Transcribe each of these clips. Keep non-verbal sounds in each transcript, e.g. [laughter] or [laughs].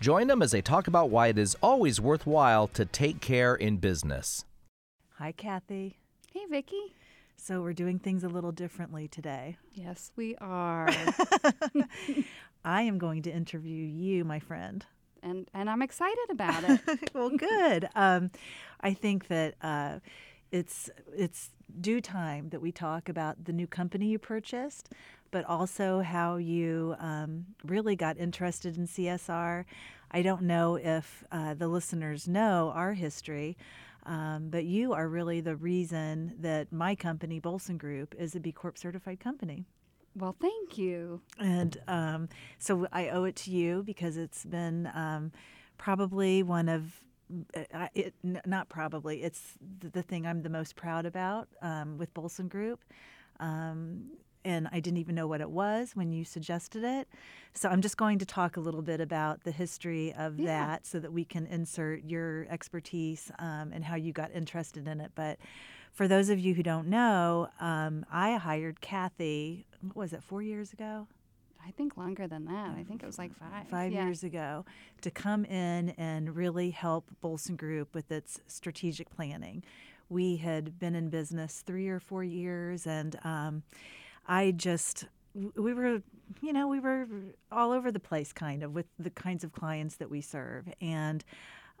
Join them as they talk about why it is always worthwhile to take care in business. Hi, Kathy. Hey, Vicki. So we're doing things a little differently today. Yes, we are. [laughs] I am going to interview you, my friend. and and I'm excited about it. [laughs] well, good. Um, I think that uh, it's it's due time that we talk about the new company you purchased, but also how you um, really got interested in CSR. I don't know if uh, the listeners know our history. Um, but you are really the reason that my company, Bohlsen Group, is a B Corp certified company. well, thank you. And um, so I owe it to you because it's been um, probably one of uh, it, not probably it's the, the thing I'm the most proud about um, with Bohlsen Group. Um, and I didn't even know what it was when you suggested it. So I'm just going to talk a little bit about the history of Yeah. that so that we can insert your expertise um, and how you got interested in it. But for those of you who don't know, um, I hired Kathy, what was it, four years ago? I think longer than that. I think it was like five. five Yeah. years ago to come in and really help Bohlsen Group with its strategic planning. We had been in business three or four years, and um, I just we were you know we were all over the place kind of with the kinds of clients that we serve. And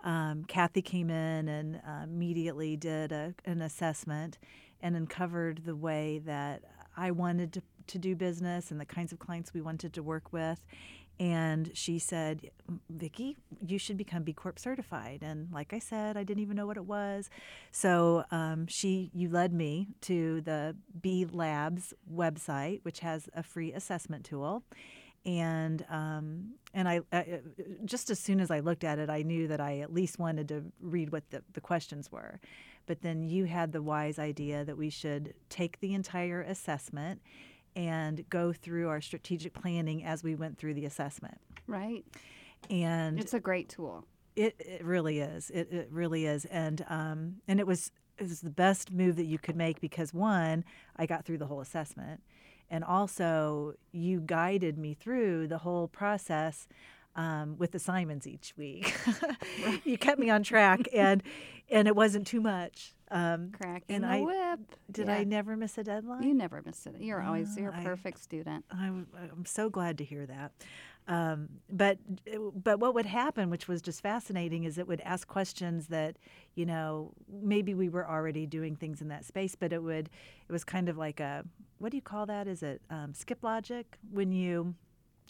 um, kathy came in and uh, immediately did a, an assessment and uncovered the way that i wanted to, to do business and the kinds of clients we wanted to work with and she said vicki you should become b corp certified. And like i said i didn't even know what it was. So um, she you led me to the b labs website which has a free assessment tool. And um, and I, I just as soon as I looked at it, I knew that I at least wanted to read what the, the questions were. But then you had the wise idea that we should take the entire assessment and go through our strategic planning as we went through the assessment. Right. And It's a great tool. it, it really is. It, it really is. And um, and it was it was the best move that you could make because one, I got through the whole assessment, and also you guided me through the whole process. Um, with assignments each week, [laughs] you kept me on track, and and it wasn't too much. Um, Cracking and the I whip. did Yeah. I never miss a deadline? You never miss it. You're always you're I- a perfect student. I'm, I'm so glad to hear that. Um, but but what would happen, which was just fascinating, is it would ask questions that you know maybe we were already doing things in that space, but it would it was kind of like a what do you call that? Is it um, skip logic when you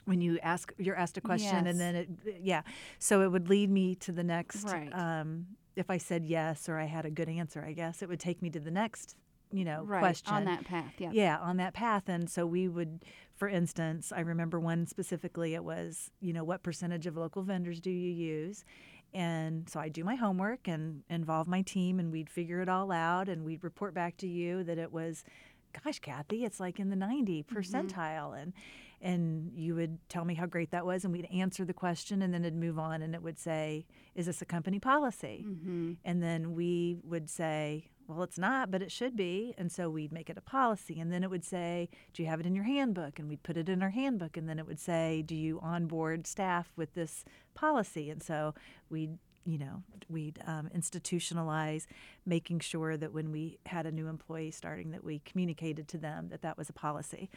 when you ask you're asked a question Yes. and then it yeah so it would lead me to the next Right. um, if I said yes or I had a good answer I guess it would take me to the next you know right. question On that path. Yeah. yeah, on that path. And so we would, for instance, I remember one specifically, it was, you know, what percentage of local vendors do you use? And so I do my homework and involve my team, and we'd figure it all out, and we'd report back to you that it was, gosh, Kathy, it's like in the 90 mm-hmm. percentile. And and you would tell me how great that was, and we'd answer the question, and then it'd move on, and it would say, "Is this a company policy?" Mm-hmm. And then we would say, well, it's not, but it should be. And so we'd make it a policy. And then it would say, do you have it in your handbook? And we'd put it in our handbook. And then it would say, do you onboard staff with this policy? And so we'd you know, we'd um, institutionalize making sure that when we had a new employee starting, that we communicated to them that that was a policy.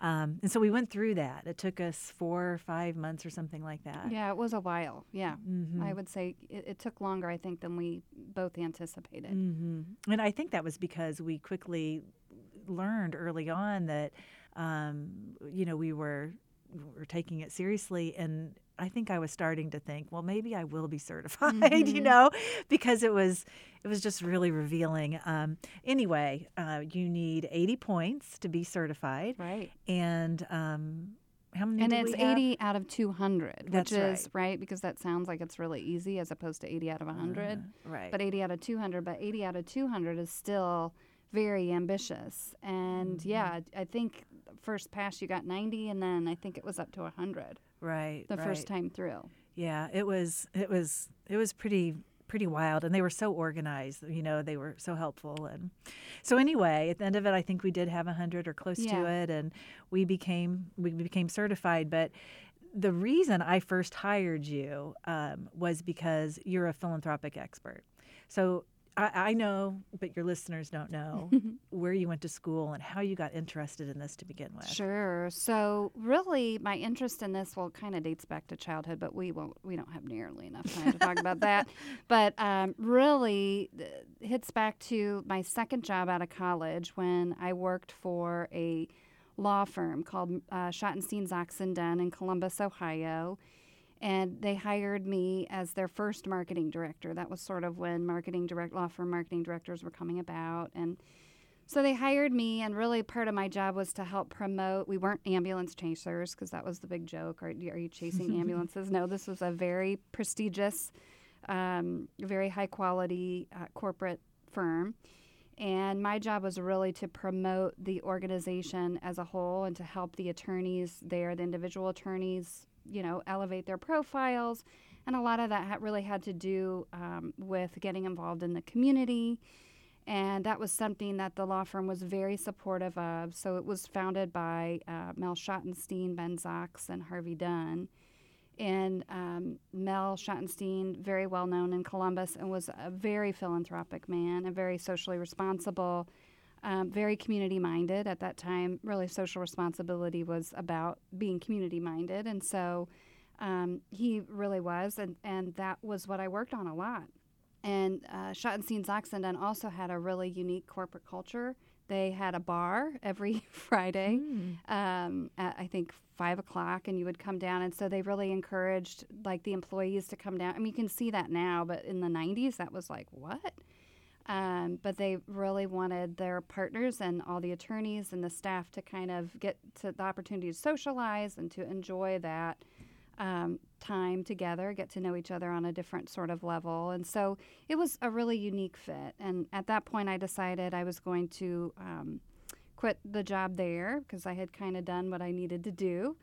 Um, and so we went through that. It took us four or five months or something like that. Yeah, it was a while. Yeah. Mhm. I would say it, it took longer, I think, than we both anticipated. hmm And I think that was because we quickly learned early on that, um, you know, we were were taking it seriously, and I think I was starting to think, well, maybe I will be [laughs] certified, you Mhm. know, because it was it was just really revealing. Um, anyway, uh, you need eighty points to be certified, Right. and um, how many? and it's we have? 80 out of 200, That's which is right. because that sounds like it's really easy as opposed to 80 out of 100. Uh, right. But 80 out of 200, but 80 out of 200 is still very ambitious. And Mm-hmm. yeah, I I think first pass you got 90, and then I think it was up to 100 right. the right. first time through. Yeah, it was it was it was pretty pretty wild and they were so organized you know they were so helpful and so anyway at the end of it i think we did have a hundred or close to it and we became we became certified but the reason i first hired you um, was because you're a philanthropic expert so I, I know but your listeners don't know [laughs] where you went to school and how you got interested in this to begin with Sure. So really, my interest in this well kind of dates back to childhood, but we won't. We don't have nearly enough time to talk about that. [laughs] But um, really, th- hits back to my second job out of college when I worked for a law firm called uh, Zox Dunn in Columbus, Ohio. And they hired me as their first marketing director. That was sort of when marketing direct law firm marketing directors were coming about, and so they hired me, and really part of my job was to help promote. We weren't ambulance chasers because that was the big joke. Are, are you chasing [laughs] ambulances? No, this was a very prestigious, um, very high quality uh, corporate firm. And my job was really to promote the organization as a whole and to help the attorneys there, the individual attorneys, you know, elevate their profiles. And a lot of that ha- really had to do um, with getting involved in the community. And that was something that the law firm was very supportive of. So it was founded by uh, Mel Schottenstein, Ben Zox, and Harvey Dunn. And um, Mel Schottenstein, very well known in Columbus, and was a very philanthropic man, a very socially responsible, um, very community minded. At that time, really, social responsibility was about being community minded. And so um, he really was. And, and that was what I worked on a lot. And uh, Schottenstein Zox and Dunn also had a really unique corporate culture. They had a bar every [laughs] Friday, um, at I think five o'clock, and you would come down. And so they really encouraged like the employees to come down. I mean, you can see that now, but in the '90s, that was like what? Um, but they really wanted their partners and all the attorneys and the staff to kind of get to the opportunity to socialize and to enjoy that um, time together, get to know each other on a different sort of level. And so it was a really unique fit. And at that point, I decided I was going to um, quit the job there because I had kind of done what I needed to do.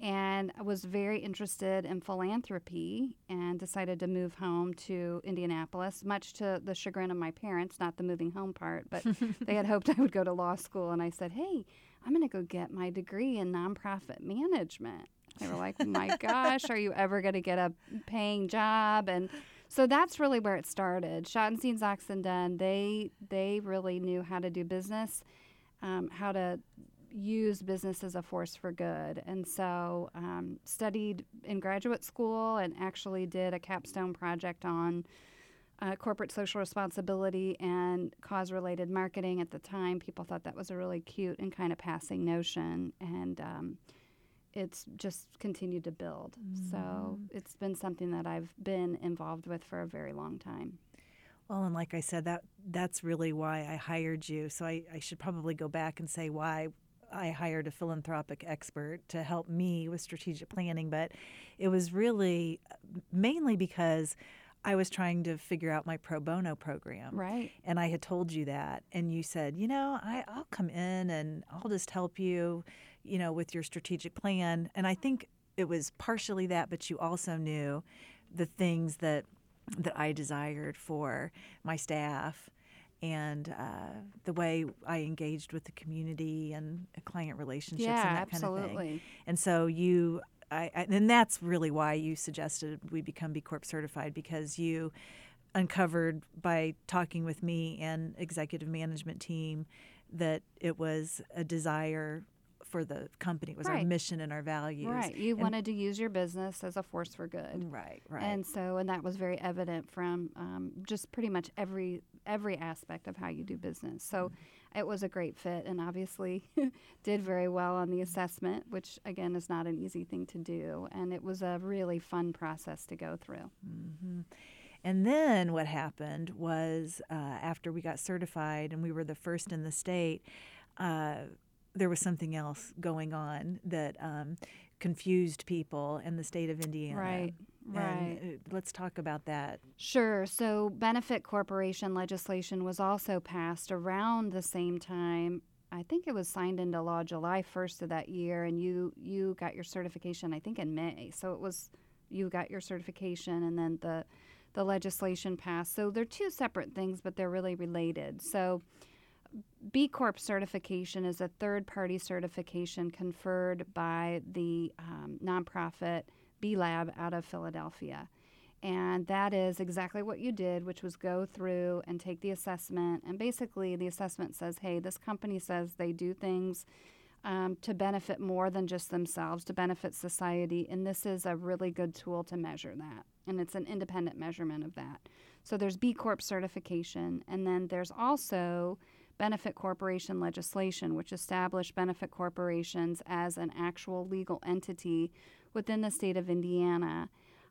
And I was very interested in philanthropy and decided to move home to Indianapolis, much to the chagrin of my parents, not the moving home part, but [laughs] they had hoped I would go to law school. And I said, hey, I'm going to go get my degree in nonprofit management. They were like, my [laughs] gosh, are you ever going to get a paying job? And so that's really where it started. Schottenstein, Zox and Dunn, they, they really knew how to do business, um, how to use business as a force for good. And so um, studied in graduate school and actually did a capstone project on uh, corporate social responsibility and cause related marketing. At the time, people thought that was a really cute and kind of passing notion. And um, it's just continued to build. So it's been something that I've been involved with for a very long time. Well, and like I said, that that's really why I hired you. So I, I should probably go back and say why I hired a philanthropic expert to help me with strategic planning. But it was really uh, mainly because I was trying to figure out my pro bono program. Right. And I had told you that. And you said, you know, I, I'll come in and I'll just help you, you know, with your strategic plan. And I think it was partially that, but you also knew the things that that I desired for my staff and uh, the way I engaged with the community and client relationships Yeah, and that kind of thing. absolutely. And so you, I, I, and that's really why you suggested we become B Corp certified because you uncovered by talking with me and executive management team that it was a desire for the company, it was our mission and our values. Right. You And- wanted to use your business as a force for good. Right, right. And so, and that was very evident from um, just pretty much every every aspect of how you do business. So, Mm-hmm. it was a great fit, and obviously [laughs] did very well on the assessment, which again is not an easy thing to do. And it was a really fun process to go through. And then what happened was uh, after we got certified and we were the first in the state, uh, there was something else going on that um, confused people in the state of Indiana. Right. And, Right. uh, let's talk about that. Sure. So, benefit corporation legislation was also passed around the same time. I think it was signed into law July 1st of that year, and you you got your certification. I think in May. So it was you got your certification, and then the the legislation passed. So they're two separate things, but they're really related. So. B Corp certification is a third party certification conferred by the um, nonprofit B Lab out of Philadelphia. And that is exactly what you did, which was go through and take the assessment. And basically, the assessment says, hey, this company says they do things um, to benefit more than just themselves, to benefit society. And this is a really good tool to measure that. And it's an independent measurement of that. So there's B Corp certification. And then there's also benefit corporation legislation, which established benefit corporations as an actual legal entity within the state of Indiana.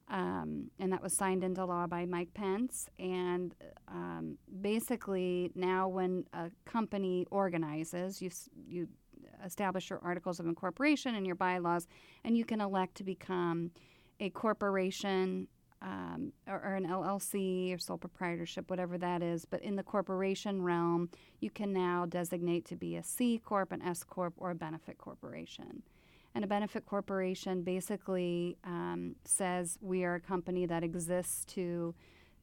Um, and that was signed into law by Mike Pence. And um, basically, now when a company organizes, you you establish your articles of incorporation and your bylaws, and you can elect to become a corporation um, or, or an LLC or sole proprietorship, whatever that is. But in the corporation realm, you can now designate to be a C corp, an S corp, or a benefit corporation. And a benefit corporation basically um, says we are a company that exists to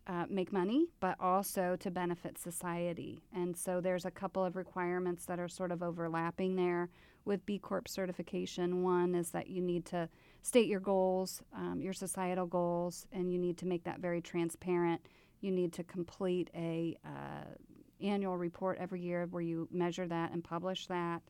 uh, make money, but also to benefit society. And so there's a couple of requirements that are sort of overlapping there with B Corp certification. One is that you need to state your goals, um, your societal goals, and you need to make that very transparent. You need to complete a uh, annual report every year where you measure that and publish that.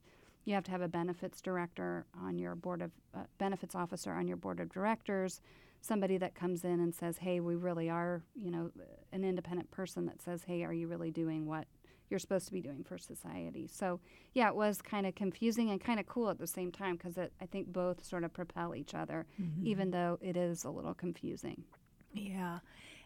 You have to have a benefits director on your board of uh, benefits officer on your board of directors, somebody that comes in and says, "Hey, we really are, you know, an independent person that says, "Hey, are you really doing what you're supposed to be doing for society?" So, yeah, it was kind of confusing and kind of cool at the same time because I think both sort of propel each other, mm-hmm. even though it is a little confusing. Yeah.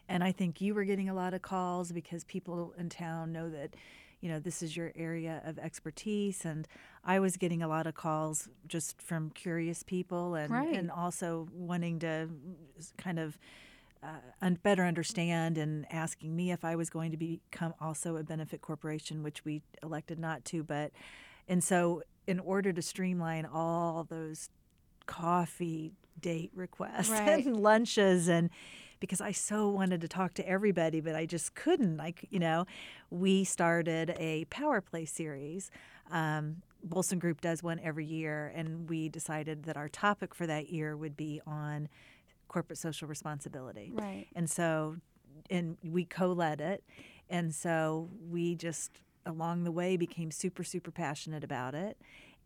And I think you were getting a lot of calls because people in town know that, you know, this is your area of expertise. And I was getting a lot of calls just from curious people and, Right. and also wanting to kind of uh, better understand and asking me if I was going to become also a benefit corporation, which we elected not to. But, and so in order to streamline all those coffee date requests [laughs] Right. and lunches and because I so wanted to talk to everybody, but I just couldn't. Like, you know, we started a power play series. Um, Bohlsen Group does one every year, and we decided that our topic for that year would be on corporate social responsibility. Right. And so, and we co led it. And so we just, along the way, became super, super passionate about it.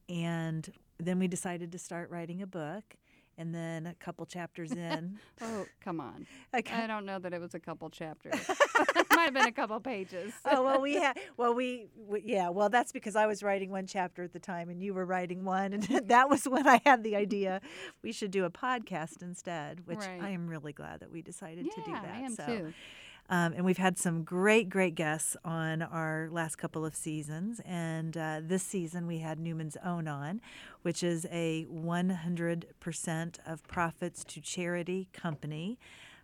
And then we decided to start writing a book. And then a couple chapters in, [laughs] Oh, come on. [laughs] I don't know that it was a couple chapters. [laughs] it might have been a couple pages. oh well we had well we, we yeah well that's because i was writing one chapter at the time and you were writing one and that was when i had the idea we should do a podcast instead which Right. i am really glad that we decided yeah, to do that I am so too. Um, and we've had some great great guests on our last couple of seasons and uh, this season we had newman's own on which is a 100% of profits to charity company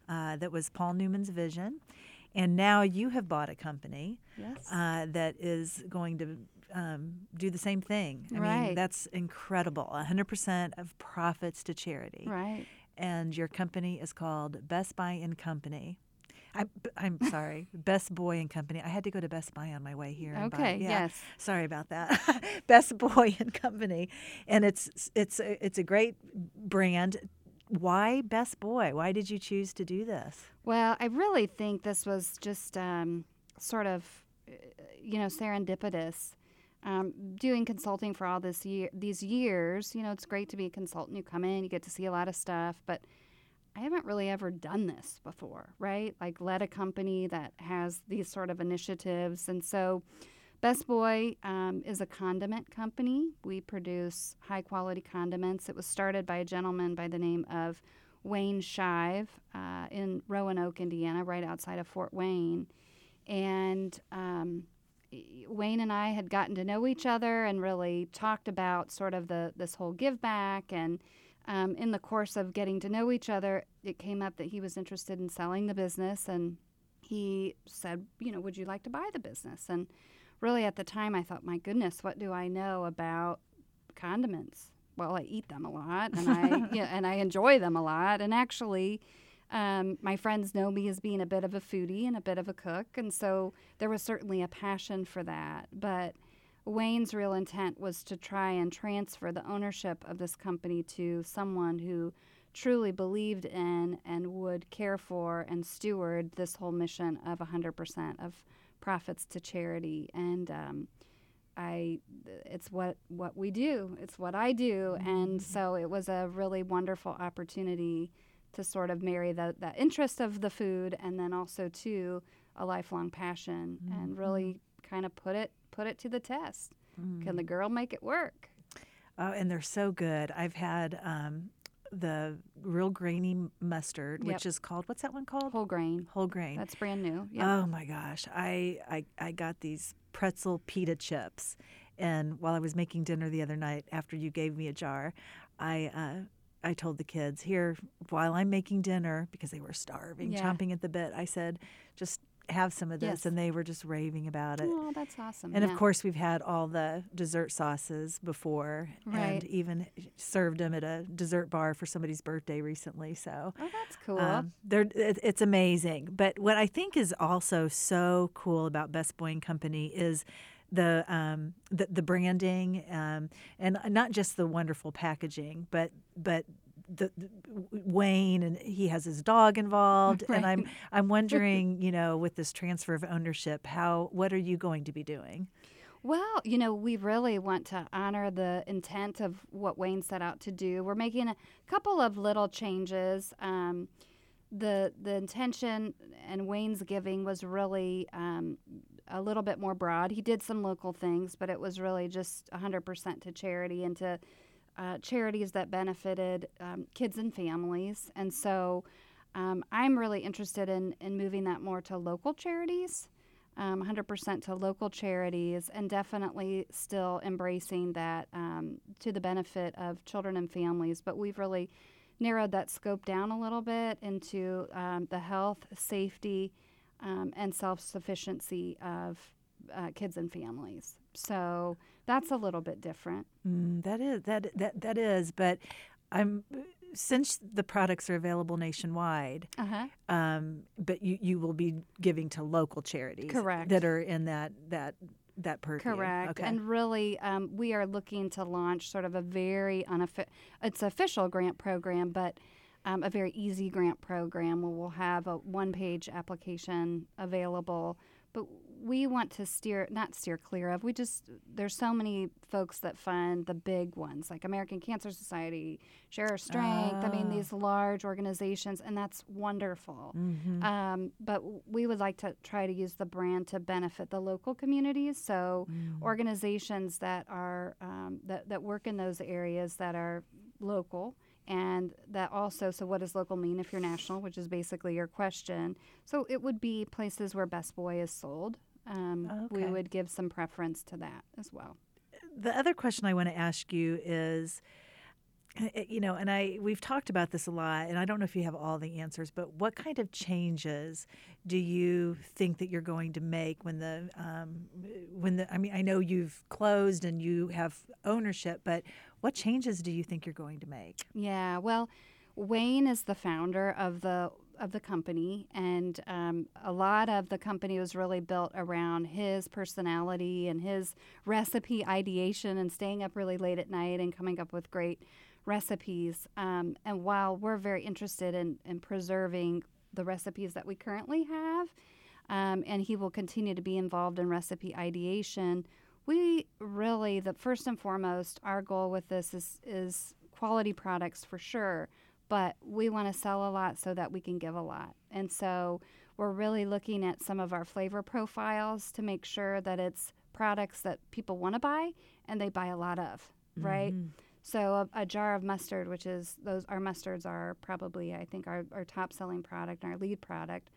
uh, that was paul newman's vision and now you have bought a company Yes. uh, that is going to um, do the same thing. I mean, that's incredible. 100% of profits to charity. right. And your company is called Best Buy and Company. I, I'm sorry, [laughs] Best Boy and Company. I had to go to Best Buy on my way here. buy- Okay, yeah. yes. Sorry about that. [laughs] Best Boy and Company, and it's it's a, it's a great brand. Why Best Boy? Why did you choose to do this? Well, I really think this was just um, sort of, uh, you know, serendipitous. Um, doing consulting for all this year, these years, you know, it's great to be a consultant. You come in, you get to see a lot of stuff, but I haven't really ever done this before, right? Like led a company that has these sort of initiatives, and so Best Boy um, is a condiment company. We produce high quality condiments. It was started by a gentleman by the name of Wayne Shive uh, in Roanoke, Indiana, right outside of Fort Wayne. And um, Wayne and I had gotten to know each other and really talked about sort of the this whole give back and um, in the course of getting to know each other, it came up that he was interested in selling the business, and he said, you know, would you like to buy the business? And really, at the time, I thought, my goodness, what do I know about condiments? Well, I eat them a lot, and I [laughs] yeah, and I enjoy them a lot, and actually. Um, my friends know me as being a bit of a foodie and a bit of a cook, and so there was certainly a passion for that. But Wayne's real intent was to try and transfer the ownership of this company to someone who truly believed in and would care for and steward this whole mission of 100% of profits to charity. And um, I, it's what what we do. It's what I do, mm-hmm. and so it was a really wonderful opportunity to sort of marry the, the interest of the food and then also to a lifelong passion mm-hmm. and really kind of put it put it to the test. Mm. Can the mm. girl make it work? Oh, and they're so good. I've had um, the real grainy mustard, yep. which is called what's that one called? Whole grain. Whole grain. That's brand new. Yep. Oh my gosh, I, I I got these pretzel pita chips, and while I was making dinner the other night, after you gave me a jar, I. Uh, I told the kids here while I'm making dinner because they were starving, yeah. chomping at the bit. I said, just have some of this yes. and they were just raving about it. Oh, that's awesome. And yeah. of course we've had all the dessert sauces before right. and even served them at a dessert bar for somebody's birthday recently. So Oh, that's cool. Um, they're it, it's amazing. But what I think is also so cool about Best Boy and Company is the um, the, the branding um, and not just the wonderful packaging, but but the, the, Wayne and he has his dog involved, right. and I'm [laughs] I'm wondering, you know, with this transfer of ownership, how what are you going to be doing? Well, you know, we really want to honor the intent of what Wayne set out to do. We're making a couple of little changes. Um, the the intention and Wayne's giving was really um, a little bit more broad. He did some local things, but it was really just 100% to charity and to uh, charities that benefited um, kids and families. And so um, I'm really interested in, in moving that more to local charities, um, 100% to local charities, and definitely still embracing that um, to the benefit of children and families. But we've really narrowed that scope down a little bit into um, the health, safety, um, and self sufficiency of uh, kids and families. So that's a little bit different. Mm, that is that that that is, but I'm since the products are available nationwide, uh-huh. um, but you, you will be giving to local charities, correct, that are in that that that purview. Correct, okay. and really, um, we are looking to launch sort of a very unofficial, it's official grant program, but. Um, a very easy grant program where we'll have a one page application available. But we want to steer not steer clear of we just there's so many folks that fund the big ones like american cancer society share our strength i mean these ah. large organizations and that's wonderful mm-hmm. um, but we would like to try to use the brand to benefit the local communities so mm. organizations that are um, that, that work in those areas that are local and that also so what does local mean if you're national which is basically your question so it would be places where best boy is sold um, okay. we would give some preference to that as well the other question i want to ask you is eh, eh, you know and i we've talked about this a lot and i don't know if you have all the answers but what kind of changes do you think that you're going to make when the um, when the i mean i know you've closed and you have ownership but what changes do you think you're going to make? Yeah, well, Wayne is the founder of the of the company, and um, a lot of the company was really built around his personality and his recipe ideation and staying up really late at night and coming up with great recipes. Um, and while we're very interested in, in preserving the recipes that we currently have, um, and he will continue to be involved in recipe ideation we really the first and foremost our goal with this is is quality products for sure but we want to sell a lot so that we can give a lot. And so we're really looking at some of our flavor profiles to make sure that it's products that people want to buy and they buy a lot of right? Mm-hmm. so a, a, jar of mustard which is those our mustards are probably i think our, our top selling product our lead product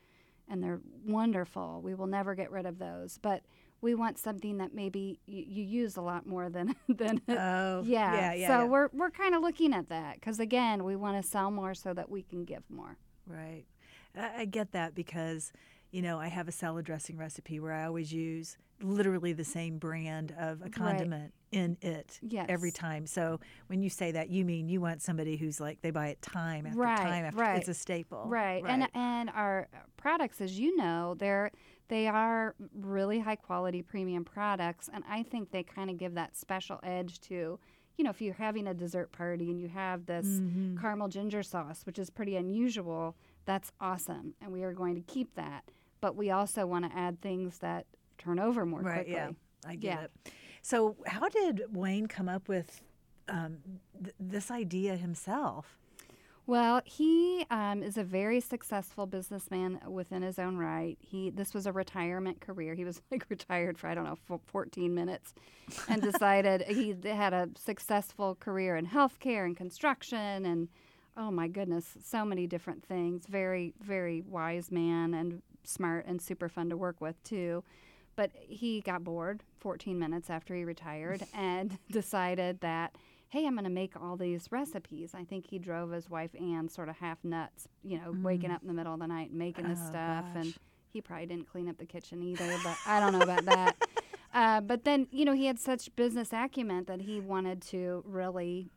and they're wonderful. We will never get rid of those. But we want something that maybe you, you use a lot more than [laughs] than Oh, yeah. yeah, yeah, so yeah. we're we're kind of looking at that because again, we want to sell more so that we can give more. Right. I, I get that because, you know, I have a salad dressing recipe where I always use literally the same brand of a condiment in it every time. So when you say that, you mean you want somebody who's like they buy it time after Right, time after right. it's a staple. Right. And and our products, as you know, they're they are really high quality premium products, and I think they kind of give that special edge to. You know, if you're having a dessert party and you have this Mm-hmm. caramel ginger sauce, which is pretty unusual, that's awesome, and we are going to keep that. But we also want to add things that turn over more Right, quickly. yeah. I get Yeah. it. So how did Wayne come up with um, th- this idea himself? Well, he um, is a very successful businessman within his own right. He this was a retirement career. He was [laughs] like retired for I don't know fo- 14 minutes, and decided he had a successful career in healthcare and construction and oh my goodness, so many different things. Very very wise man and smart and super fun to work with too. But he got bored 14 minutes after he retired [laughs] and decided that hey, I'm going to make all these recipes. I think he drove his wife Anne sort of half nuts, you know, waking up in the middle of the night and making this Oh, stuff. And he probably didn't clean up the kitchen either, but I don't know about that. [laughs] Uh, but then, you know, he had such business acumen that he wanted to really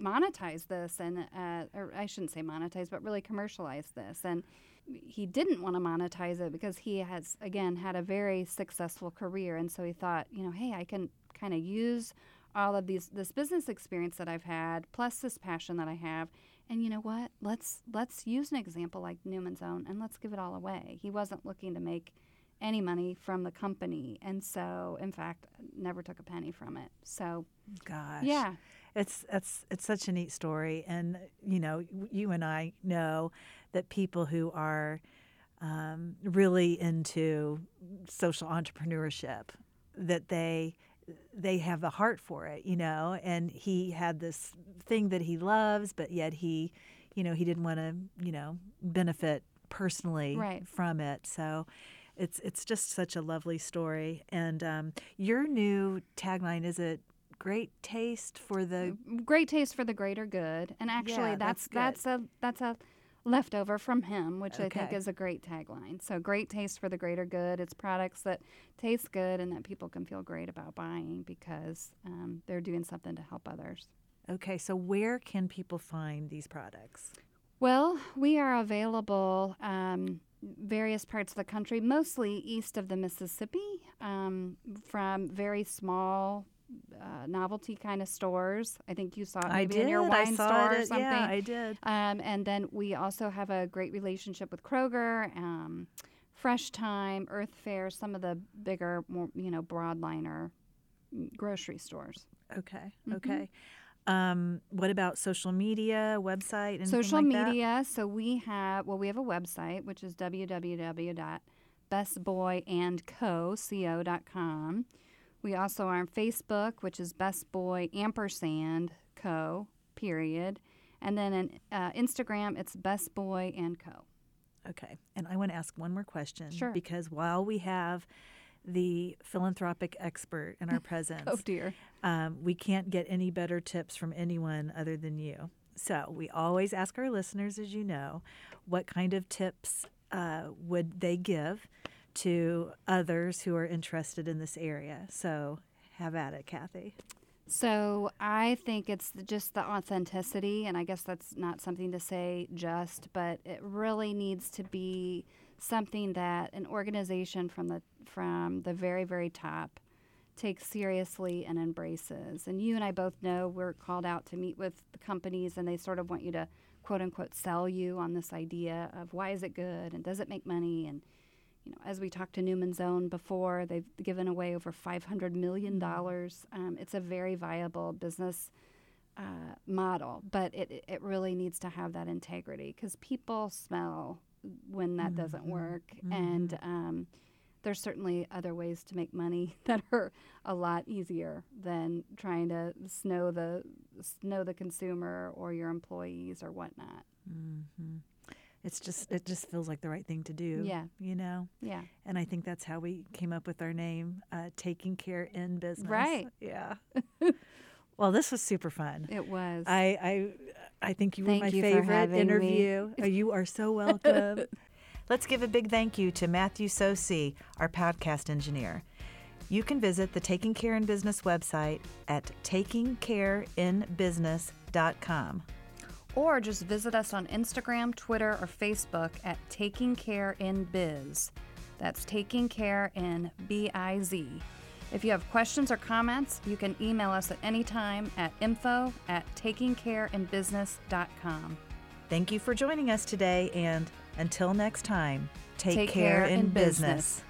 monetize this and uh, or I shouldn't say monetize but really commercialize this and he didn't want to monetize it because he has again had a very successful career and so he thought you know hey I can kind of use all of these this business experience that I've had plus this passion that I have. And you know what? Let's let's use an example like Newman's Own and let's give it all away. He wasn't looking to make any money from the company. And so in fact never took a penny from it. So Gosh. yeah. It's it's it's such a neat story, and you know, you and I know that people who are um, really into social entrepreneurship, that they they have the heart for it, you know. And he had this thing that he loves, but yet he, you know, he didn't want to, you know, benefit personally Right. from it. So. It's it's just such a lovely story, and um, your new tagline is it great taste for the great taste for the greater good and actually Yeah, that's that's that's, a that's a leftover from him which i think is a great tagline. So great taste for the greater good. It's products that taste good and that people can feel great about buying because um, they're doing something to help others. Okay, so where can people find these products? well we are available um, various parts of the country mostly east of the mississippi um, from very small uh, novelty kind of stores. I think you saw it maybe in your wine store or something. Yeah, I did. Um, and then we also have a great relationship with Kroger, um, Fresh Thyme, Earth Fare, some of the bigger, more you know, broadliner mm, grocery stores. Okay, Mhm. okay. Um, what about social media, website, Social like that? media. So we have well, we have a website which is www.bestboyandco.com. We also are on Facebook, which is Best Boy ampersand Co. Period, and then in uh, Instagram, it's Best Boy and Co. Okay, and I want to ask one more question. Sure. Because while we have the philanthropic expert in our [laughs] presence, Oh dear. um, we can't get any better tips from anyone other than you. So we always ask our listeners, as you know, what kind of tips uh, would they give to others who are interested in this area? So have at it, Kathy. So I think it's just the authenticity, and I guess that's not something to say just, but it really needs to be something that an organization from the from the very very top takes seriously and embraces. And you and I both know we're called out to meet with the companies, and they sort of want you to quote unquote sell you on this idea of why is it good and does it make money and you know, as we talked to Newman's Own before, they've given away over $500 million. Um, it's a very viable business uh, model, but it, it really needs to have that integrity because people smell when that doesn't work. And um, there's certainly other ways to make money [laughs] that are a lot easier than trying to snow the snow the consumer or your employees or whatnot. It's just it just feels like the right thing to do. Yeah. You know? Yeah. And I think that's how we came up with our name, uh, Taking Care in Business. Right. Yeah. [laughs] well, this was super fun. It was. I I I think you were my you favorite having interview. Oh, you are so [laughs] welcome. Let's give a big thank you to Matthew Sosi, our podcast engineer. You can visit the Taking Care in Business website at takingcareinbusiness.com. or just visit us on Instagram, Twitter, or Facebook at Taking Care in Biz. That's Taking Care in B I Z. If you have questions or comments, you can email us at any time at info at takingcareinbusiness.com. Thank you for joining us today, and until next time, take, Take care, care in in business. business.